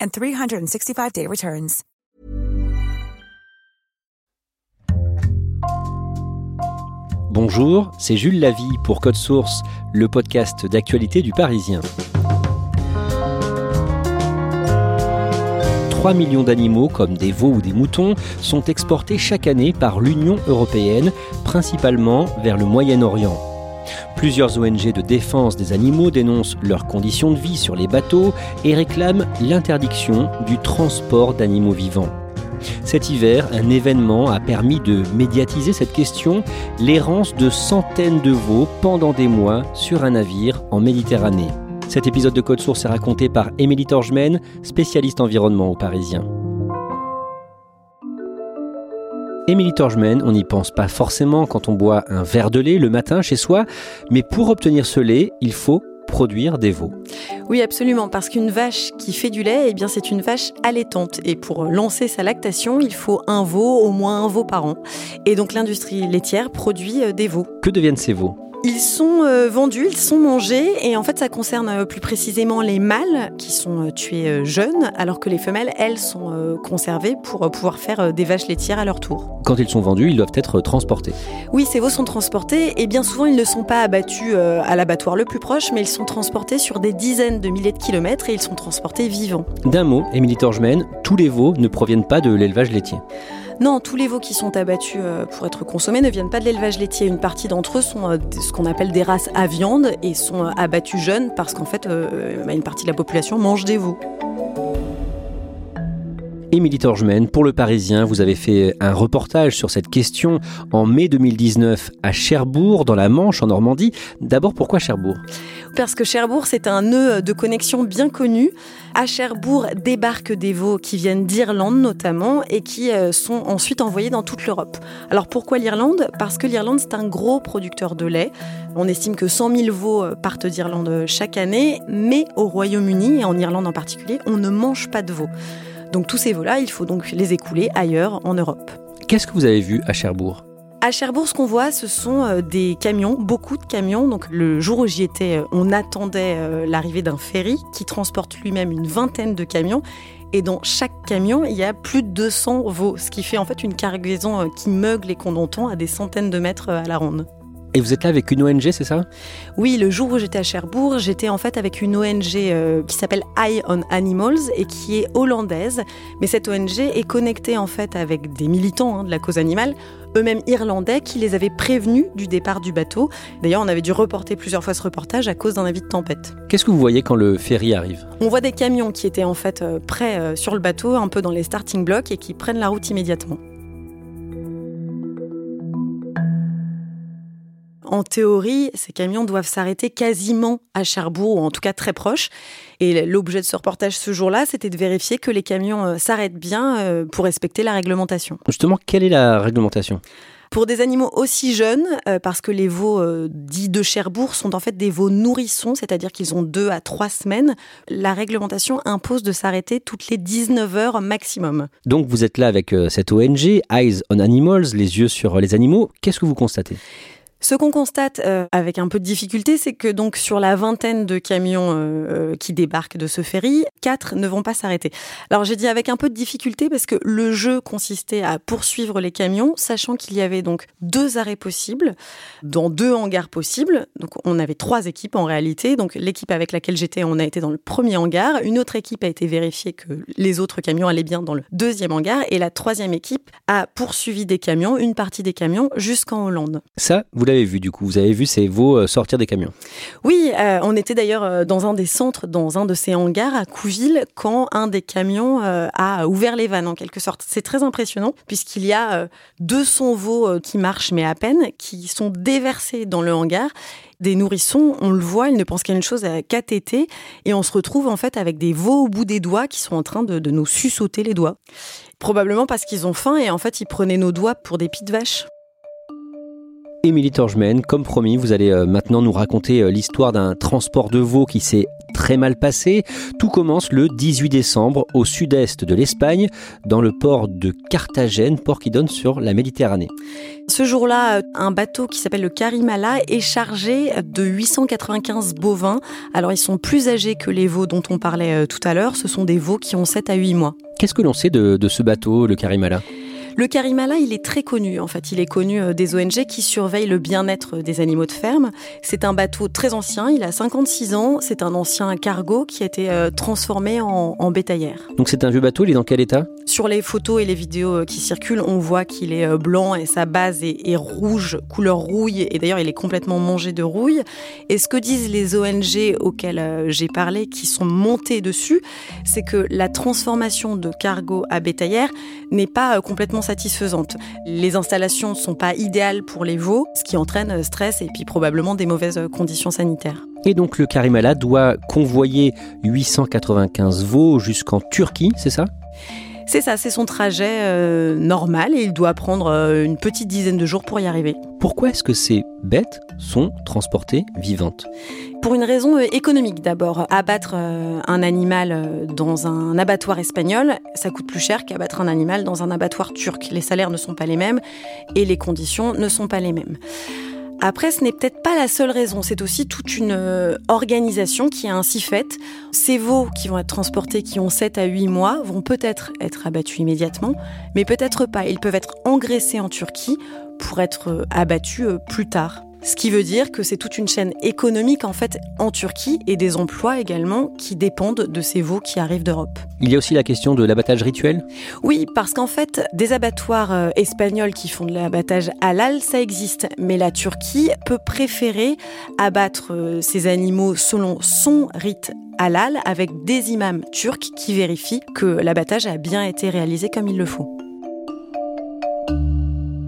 and 365-day returns. Bonjour, c'est Jules Lavie pour Code Source, le podcast d'actualité du Parisien. 3 millions d'animaux comme des veaux ou des moutons sont exportés chaque année par l'Union européenne, principalement vers le Moyen-Orient. Plusieurs ONG de défense des animaux dénoncent leurs conditions de vie sur les bateaux et réclament l'interdiction du transport d'animaux vivants. Cet hiver, un événement a permis de médiatiser cette question, l'errance de centaines de veaux pendant des mois sur un navire en Méditerranée. Cet épisode de Code Source est raconté par Émilie Torgemène, spécialiste environnement au Parisien. Émilie Torgemène, on n'y pense pas forcément quand on boit un verre de lait le matin chez soi, mais pour obtenir ce lait, il faut produire des veaux. Oui, absolument, parce qu'une vache qui fait du lait, eh bien, c'est une vache allaitante. Et pour lancer sa lactation, il faut un veau, au moins un veau par an. Et donc l'industrie laitière produit euh, des veaux. Que deviennent ces veaux? Ils sont euh, vendus, ils sont mangés et en fait ça concerne euh, plus précisément les mâles qui sont euh, tués jeunes alors que les femelles elles sont conservées pour pouvoir faire des vaches laitières à leur tour. Quand ils sont vendus, ils doivent être transportés. Oui, ces veaux sont transportés et bien souvent ils ne sont pas abattus à l'abattoir le plus proche mais ils sont transportés sur des dizaines de milliers de kilomètres et ils sont transportés vivants. D'un mot, Émilie Torgemène, tous les veaux ne proviennent pas de l'élevage laitier. Non, tous les veaux qui sont abattus euh, pour être consommés ne viennent pas de l'élevage laitier. Une partie d'entre eux sont euh, ce qu'on appelle des races à viande et sont euh, abattus jeunes parce qu'en fait, bah, une partie de la population mange des veaux. Émilie Torgemène, pour Le Parisien, vous avez fait un reportage sur cette question en mai 2019 à Cherbourg, dans la Manche, en Normandie. D'abord, pourquoi Cherbourg? Parce que Cherbourg, c'est un nœud de connexion bien connu. À Cherbourg débarquent des veaux qui viennent d'Irlande notamment et qui euh, sont ensuite envoyés dans toute l'Europe. Alors pourquoi l'Irlande? Parce que l'Irlande, c'est un gros producteur de lait. On estime que 100 000 veaux euh, partent d'Irlande chaque année, mais au Royaume-Uni, et en Irlande en particulier, on ne mange pas de veaux. Donc tous ces veaux-là, il faut donc les écouler ailleurs en Europe. Qu'est-ce que vous avez vu à Cherbourg? À Cherbourg, ce qu'on voit, ce sont euh, des camions, beaucoup de camions. Donc, le jour où j'y étais, euh, on attendait euh, l'arrivée d'un ferry qui transporte lui-même une vingtaine de camions. Et dans chaque camion, il y a plus de 200 veaux, ce qui fait en fait une cargaison qui meugle et qu'on entend à des centaines de mètres à la ronde. Et vous êtes là avec une ONG, c'est ça? Oui, le jour où j'étais à Cherbourg, j'étais en fait avec une ONG euh, qui s'appelle Eye on Animals et qui est hollandaise. Mais cette ONG est connectée en fait avec des militants hein, de la cause animale, eux-mêmes irlandais, qui les avaient prévenus du départ du bateau. D'ailleurs, on avait dû reporter plusieurs fois ce reportage à cause d'un avis de tempête. Qu'est-ce que vous voyez quand le ferry arrive? On voit des camions qui étaient en fait euh, prêts euh, sur le bateau, un peu dans les starting blocks et qui prennent la route immédiatement. En théorie, ces camions doivent s'arrêter quasiment à Cherbourg, ou en tout cas très proche. Et l'objet de ce reportage ce jour-là, c'était de vérifier que les camions euh, s'arrêtent bien euh, pour respecter la réglementation. Justement, quelle est la réglementation? Pour des animaux aussi jeunes, euh, parce que les veaux dits de Cherbourg sont en fait des veaux nourrissons, c'est-à-dire qu'ils ont deux à trois semaines, la réglementation impose de s'arrêter toutes les 19 heures maximum. Donc vous êtes là avec cette ONG, Eyes on Animals, les yeux sur les animaux. Qu'est-ce que vous constatez? Ce qu'on constate euh, avec un peu de difficulté, c'est que donc sur la vingtaine de camions euh, euh, qui débarquent de ce ferry, quatre ne vont pas s'arrêter. Alors j'ai dit avec un peu de difficulté parce que le jeu consistait à poursuivre les camions, sachant qu'il y avait donc deux arrêts possibles dans deux hangars possibles. Donc on avait trois équipes en réalité. Donc l'équipe avec laquelle j'étais, on a été dans le premier hangar. Une autre équipe a été vérifiée que les autres camions allaient bien dans le deuxième hangar, et la troisième équipe a poursuivi des camions, une partie des camions, jusqu'en Hollande. Ça, vu du coup, vous avez vu ces veaux euh, sortir des camions. Oui, euh, on était d'ailleurs euh, dans un des centres, dans un de ces hangars à Couville, quand un des camions a ouvert les vannes en quelque sorte. C'est très impressionnant puisqu'il y a 200 veaux qui marchent mais à peine, qui sont déversés dans le hangar des nourrissons, on le voit, ils ne pensent qu'à une chose, qu'à téter, et on se retrouve en fait avec des veaux au bout des doigts qui sont en train de, nous sussauter les doigts. Probablement parce qu'ils ont faim et en fait ils prenaient nos doigts pour des pieds de vache. Émilie Torgemen, comme promis, vous allez euh, maintenant nous raconter euh, l'histoire d'un transport de veaux qui s'est très mal passé. Tout commence le 18 décembre au sud-est de l'Espagne, dans le port de Carthagène, port qui donne sur la Méditerranée. Ce jour-là, euh, un bateau qui s'appelle le Karimala est chargé de 895 bovins. Alors ils sont plus âgés que les veaux dont on parlait tout à l'heure, ce sont des veaux qui ont 7 à 8 mois. Qu'est-ce que l'on sait de, de ce bateau, le Karimala le Karimala, il est très connu. En fait, il est connu euh, des ONG qui surveillent le bien-être des animaux de ferme. C'est un bateau très ancien. Il a 56 ans. C'est un ancien cargo qui a été euh, transformé en, en bétaillère. Donc c'est un vieux bateau. Il est dans quel état? Sur les photos et les vidéos euh, qui circulent, on voit qu'il est blanc et sa base est, est rouge, couleur rouille. Et d'ailleurs, il est complètement mangé de rouille. Et ce que disent les ONG auxquelles j'ai parlé, qui sont montées dessus, c'est que la transformation de cargo à bétaillère n'est pas complètement satisfaisante. Les installations ne sont pas idéales pour les veaux, ce qui entraîne stress et puis probablement des mauvaises conditions sanitaires. Et donc le Karimala doit convoyer 895 veaux jusqu'en Turquie, c'est ça? C'est ça, c'est son trajet euh, normal et il doit prendre euh, une petite dizaine de jours pour y arriver. Pourquoi est-ce que ces bêtes sont transportées vivantes? Pour une raison euh, économique d'abord. Abattre un animal dans un abattoir espagnol, ça coûte plus cher qu'abattre un animal dans un abattoir turc. Les salaires ne sont pas les mêmes et les conditions ne sont pas les mêmes. Après, ce n'est peut-être pas la seule raison, c'est aussi toute une euh, organisation qui est ainsi faite. Ces veaux qui vont être transportés, qui ont 7 à 8 mois, vont peut-être être abattus immédiatement, mais peut-être pas. Ils peuvent être engraissés en Turquie pour être euh, abattus euh, plus tard. Ce qui veut dire que c'est toute une chaîne économique en fait en Turquie et des emplois également qui dépendent de ces veaux qui arrivent d'Europe. Il y a aussi la question de l'abattage rituel? Oui, parce qu'en fait, des abattoirs euh, espagnols qui font de l'abattage halal, ça existe. Mais la Turquie peut préférer abattre euh, ces animaux selon son rite halal avec des imams turcs qui vérifient que l'abattage a bien été réalisé comme il le faut.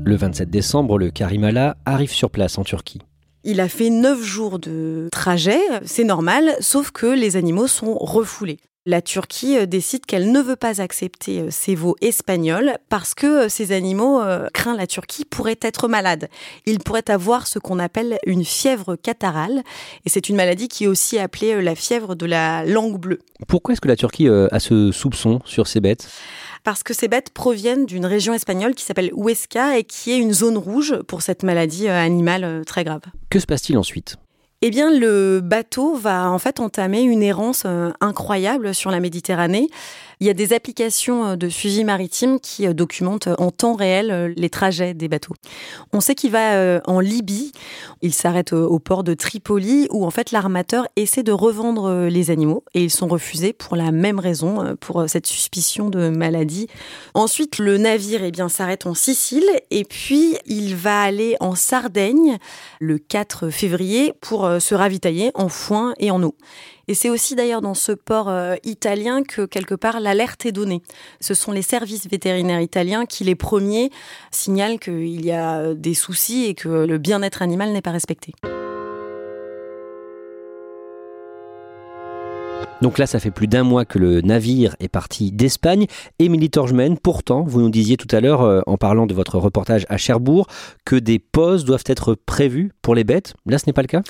Le 27 décembre, le Karimala arrive sur place en Turquie. Il a fait neuf jours de trajet, c'est normal, sauf que les animaux sont refoulés. La Turquie euh, décide qu'elle ne veut pas accepter euh, ces veaux espagnols parce que euh, ces animaux, craint la Turquie, pourraient être malades. Ils pourraient avoir ce qu'on appelle une fièvre catarrhale et c'est une maladie qui est aussi appelée la fièvre de la langue bleue. Pourquoi est-ce que la Turquie a ce soupçon sur ces bêtes? Parce que ces bêtes proviennent d'une région espagnole qui s'appelle Huesca et qui est une zone rouge pour cette maladie euh, animale euh, très grave. Que se passe-t-il ensuite? Eh bien, le bateau va en fait entamer une errance euh, incroyable sur la Méditerranée. Il y a des applications euh, de suivi maritime qui euh, documentent en temps réel les trajets des bateaux. On sait qu'il va en Libye. Il s'arrête au port de Tripoli où en fait l'armateur essaie de revendre les animaux et ils sont refusés pour la même raison, pour cette suspicion de maladie. Ensuite, le navire eh bien s'arrête en Sicile et puis il va aller en Sardaigne le 4 février pour se ravitailler en foin et en eau. Et c'est aussi d'ailleurs dans ce port euh, italien que quelque part l'alerte est donnée. Ce sont les services vétérinaires italiens qui les premiers signalent qu'il y a des soucis et que le bien-être animal n'est pas respecté. Donc là, ça fait plus d'un mois que le navire est parti d'Espagne. Émilie Torgemen, pourtant, vous nous disiez tout à l'heure, euh, en parlant de votre reportage à Cherbourg, que des pauses doivent être prévues pour les bêtes. Là, ce n'est pas le cas?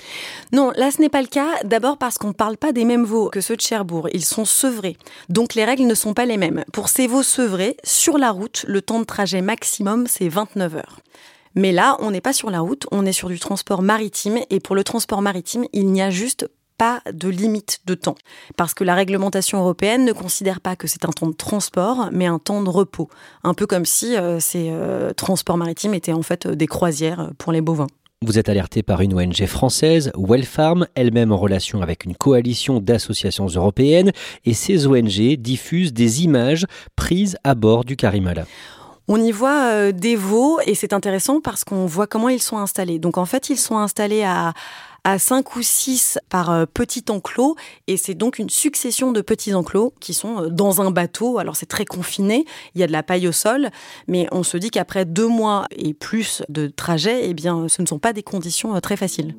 Non, là, ce n'est pas le cas. D'abord parce qu'on ne parle pas des mêmes veaux que ceux de Cherbourg. Ils sont sevrés. Donc les règles ne sont pas les mêmes. Pour ces veaux sevrés, sur la route, le temps de trajet maximum, c'est 29 heures. Mais là, on n'est pas sur la route, on est sur du transport maritime. Et pour le transport maritime, il n'y a juste pas de limite de temps. Parce que la réglementation européenne ne considère pas que c'est un temps de transport, mais un temps de repos. Un peu comme si euh, ces euh, transports maritimes étaient en fait des croisières pour les bovins. Vous êtes alerté par une ONG française, Wellfarm, elle-même en relation avec une coalition d'associations européennes, et ces ONG diffusent des images prises à bord du Karimala. On y voit euh, des veaux et c'est intéressant parce qu'on voit comment ils sont installés. Donc en fait, ils sont installés à à 5 ou 6 par euh, petit enclos et c'est donc une succession de petits enclos qui sont euh, dans un bateau. Alors c'est très confiné, il y a de la paille au sol, mais on se dit qu'après deux mois et plus de trajet, eh bien ce ne sont pas des conditions très faciles.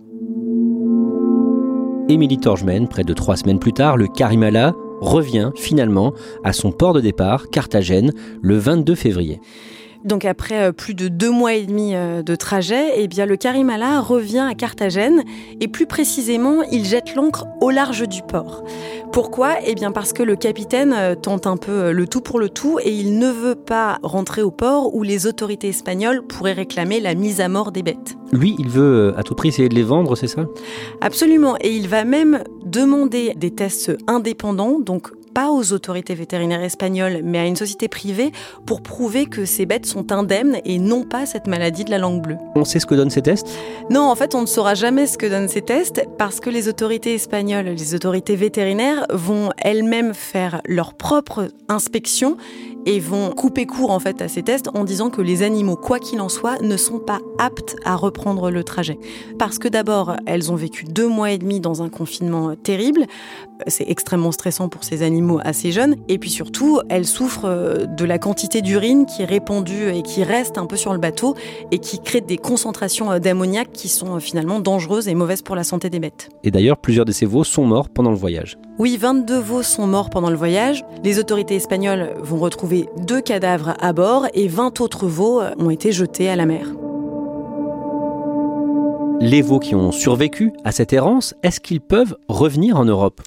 Émilie Torgemen, près de trois semaines plus tard, le Karimala revient finalement à son port de départ, Carthagène, le 22 février. Donc après euh, plus de deux mois et demi euh, de trajet, eh bien le Karimala revient à Carthagène et plus précisément, il jette l'ancre au large du port. Pourquoi? Eh bien parce que le capitaine euh, tente un peu le tout pour le tout et il ne veut pas rentrer au port où les autorités espagnoles pourraient réclamer la mise à mort des bêtes. Lui, il veut à tout prix essayer de les vendre, c'est ça? Absolument, et il va même demander des tests indépendants, donc pas aux autorités vétérinaires espagnoles, mais à une société privée pour prouver que ces bêtes sont indemnes et non pas cette maladie de la langue bleue. On sait ce que donnent ces tests? Non, en fait, on ne saura jamais ce que donnent ces tests parce que les autorités espagnoles, les autorités vétérinaires vont elles-mêmes faire leur propre inspection et vont couper court en fait à ces tests en disant que les animaux, quoi qu'il en soit, ne sont pas aptes à reprendre le trajet. Parce que d'abord, elles ont vécu deux mois et demi dans un confinement terrible. C'est extrêmement stressant pour ces animaux assez jeunes. Et puis surtout, elles souffrent euh, de la quantité d'urine qui est répandue et qui reste un peu sur le bateau et qui crée des concentrations euh, d'ammoniac qui sont euh, finalement dangereuses et mauvaises pour la santé des bêtes. Et d'ailleurs, plusieurs de ces veaux sont morts pendant le voyage. Oui, 22 veaux sont morts pendant le voyage. Les autorités espagnoles vont retrouver deux cadavres à bord et 20 autres veaux ont été jetés à la mer. Les veaux qui ont survécu à cette errance, est-ce qu'ils peuvent revenir en Europe?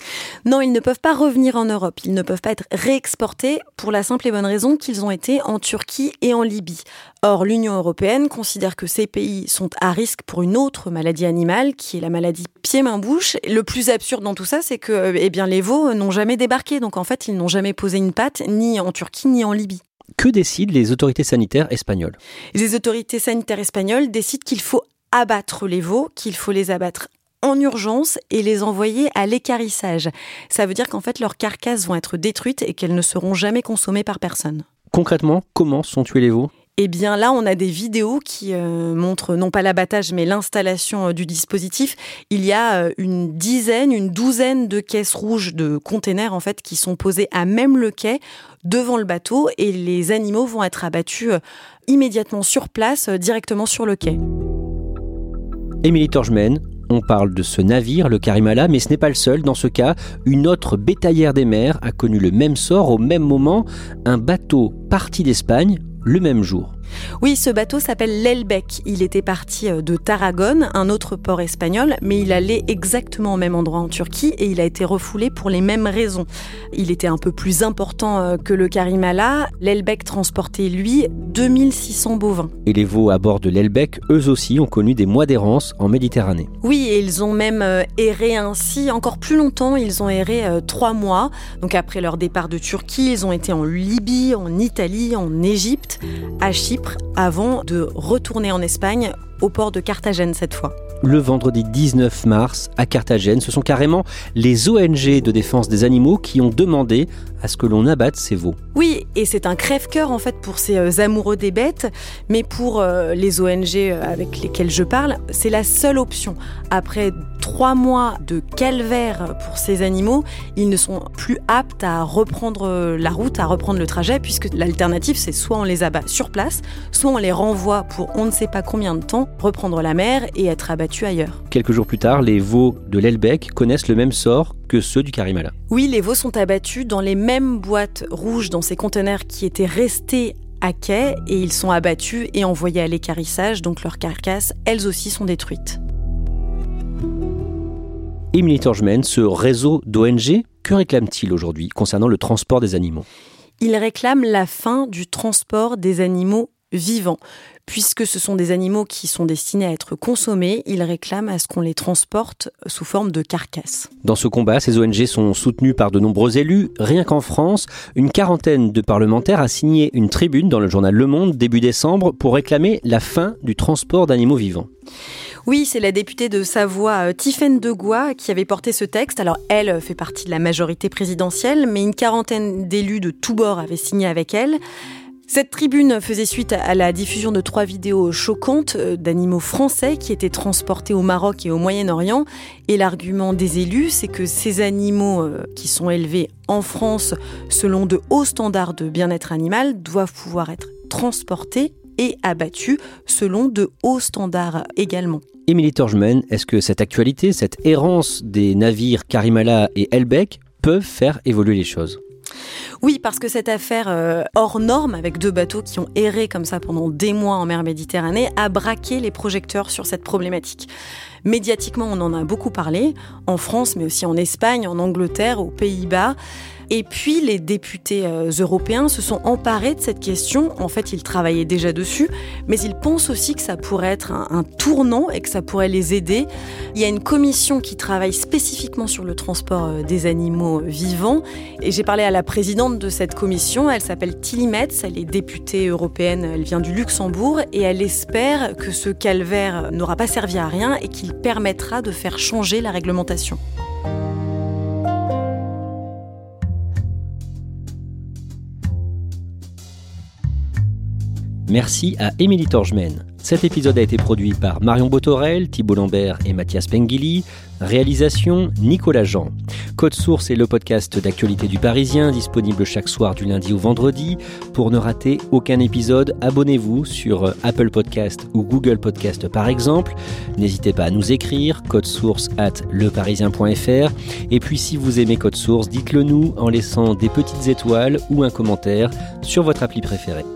Non, ils ne peuvent pas revenir en Europe. Ils ne peuvent pas être réexportés pour la simple et bonne raison qu'ils ont été en Turquie et en Libye. Or, l'Union européenne considère que ces pays sont à risque pour une autre maladie animale, qui est la maladie pied-main-bouche. Le plus absurde dans tout ça, c'est que eh bien, les veaux n'ont jamais débarqué. Donc, en fait, ils n'ont jamais posé une patte, ni en Turquie, ni en Libye. Que décident les autorités sanitaires espagnoles? Les autorités sanitaires espagnoles décident qu'il faut abattre les veaux, qu'il faut les abattre en urgence et les envoyer à l'écarissage. Ça veut dire qu'en fait leurs carcasses vont être détruites et qu'elles ne seront jamais consommées par personne. Concrètement, comment sont tués les veaux? Eh bien là, on a des vidéos qui euh, montrent non pas l'abattage, mais l'installation euh, du dispositif. Il y a euh, une dizaine, une douzaine de caisses rouges de containers en fait qui sont posées à même le quai devant le bateau et les animaux vont être abattus immédiatement sur place, directement sur le quai. Émilie Torgemen, on parle de ce navire, le Karimala, mais ce n'est pas le seul. Dans ce cas, une autre bétaillère des mers a connu le même sort au même moment, un bateau parti d'Espagne le même jour. Oui, ce bateau s'appelle l'Elbec. Il était parti euh, de Tarragone, un autre port espagnol, mais il allait exactement au même endroit en Turquie et il a été refoulé pour les mêmes raisons. Il était un peu plus important euh, que le Karimala. L'Elbec transportait, lui, 2600 bovins. Et les veaux à bord de l'Elbec, eux aussi, ont connu des mois d'errance en Méditerranée. Oui, et ils ont même euh, erré ainsi encore plus longtemps. Ils ont erré trois mois. Donc après leur départ de Turquie, ils ont été en Libye, en Italie, en Égypte, à Chypre avant de retourner en Espagne au port de Carthagène cette fois le vendredi 19 mars à Carthagène. Ce sont carrément les ONG de défense des animaux qui ont demandé à ce que l'on abatte ces veaux. Oui, et c'est un crève-cœur en fait pour ces euh, amoureux des bêtes, mais pour euh, les ONG euh, avec lesquelles je parle, c'est la seule option. Après trois mois de calvaire pour ces animaux, ils ne sont plus aptes à reprendre la route, à reprendre le trajet, puisque l'alternative c'est soit on les abat sur place, soit on les renvoie pour on ne sait pas combien de temps reprendre la mer et être abattus ailleurs. Quelques jours plus tard, les veaux de l'Elbec connaissent le même sort que ceux du Karimala. Oui, les veaux sont abattus dans les mêmes boîtes rouges dans ces conteneurs qui étaient restés à quai et ils sont abattus et envoyés à l'écarissage, donc leurs carcasses, elles aussi, sont détruites. Émilie Torgemen, ce réseau d'ONG, que réclame-t-il aujourd'hui concernant le transport des animaux? Il réclame la fin du transport des animaux vivants. Puisque ce sont des animaux qui sont destinés à être consommés, ils réclament à ce qu'on les transporte sous forme de carcasses. Dans ce combat, ces ONG sont soutenues par de nombreux élus. Rien qu'en France, une quarantaine de parlementaires a signé une tribune dans le journal Le Monde début décembre pour réclamer la fin du transport d'animaux vivants. Oui, c'est la députée de Savoie, euh, Tiffaine Degois, qui avait porté ce texte. Alors, elle fait partie de la majorité présidentielle, mais une quarantaine d'élus de tous bords avaient signé avec elle. Cette tribune faisait suite à la diffusion de trois vidéos choquantes euh, d'animaux français qui étaient transportés au Maroc et au Moyen-Orient. Et l'argument des élus, c'est que ces animaux euh, qui sont élevés en France selon de hauts standards de bien-être animal doivent pouvoir être transportés et abattus selon de hauts standards également. Émilie Torgeman, est-ce que cette actualité, cette errance des navires Karimala et Elbeck peuvent faire évoluer les choses? Oui, parce que cette affaire euh, hors norme, avec deux bateaux qui ont erré comme ça pendant des mois en mer Méditerranée, a braqué les projecteurs sur cette problématique. Médiatiquement, on en a beaucoup parlé, en France, mais aussi en Espagne, en Angleterre, aux Pays-Bas. Et puis les députés euh, européens se sont emparés de cette question. En fait, ils travaillaient déjà dessus, mais ils pensent aussi que ça pourrait être un, tournant et que ça pourrait les aider. Il y a une commission qui travaille spécifiquement sur le transport euh, des animaux vivants. Et j'ai parlé à la présidente de cette commission. Elle s'appelle Tilly Metz. Elle est députée européenne. Elle vient du Luxembourg et elle espère que ce calvaire n'aura pas servi à rien et qu'il permettra de faire changer la réglementation. Merci à Émilie Torgemen. Cet épisode a été produit par Marion Botorel, Thibault Lambert et Mathias Pengili. Réalisation Nicolas Jean. Code Source est le podcast d'actualité du Parisien, disponible chaque soir du lundi au vendredi. Pour ne rater aucun épisode, abonnez-vous sur Apple Podcast ou Google Podcast par exemple. N'hésitez pas à nous écrire, code source at leparisien.fr. Et puis si vous aimez Code Source, dites-le nous en laissant des petites étoiles ou un commentaire sur votre appli préférée.